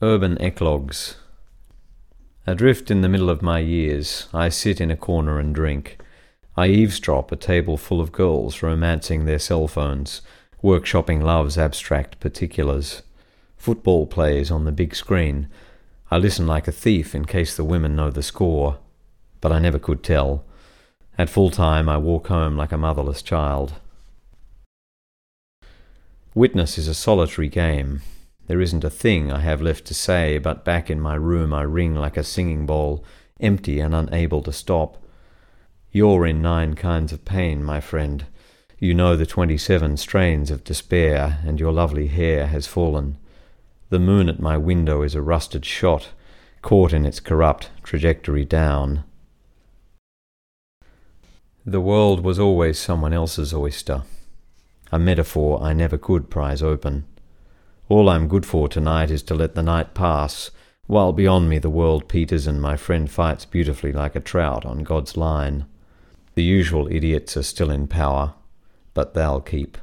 Urban Eclogues. Adrift in the middle of my years, I sit in a corner and drink. I eavesdrop a table full of girls romancing their cell phones, workshopping love's abstract particulars. Football plays on the big screen. I listen like a thief in case the women know the score. But I never could tell. At full time, I walk home like a motherless child. Witness is a solitary game. There isn't a thing I have left to say, but back in my room I ring like a singing bowl, empty and unable to stop. You're in nine kinds of pain, my friend. You know the twenty-seven strains of despair, and your lovely hair has fallen. The moon at my window is a rusted shot, caught in its corrupt trajectory down. The world was always someone else's oyster, a metaphor I never could prize open. All I'm good for tonight is to let the night pass, while beyond me the world peters and my friend fights beautifully like a trout on God's line. The usual idiots are still in power, but they'll keep.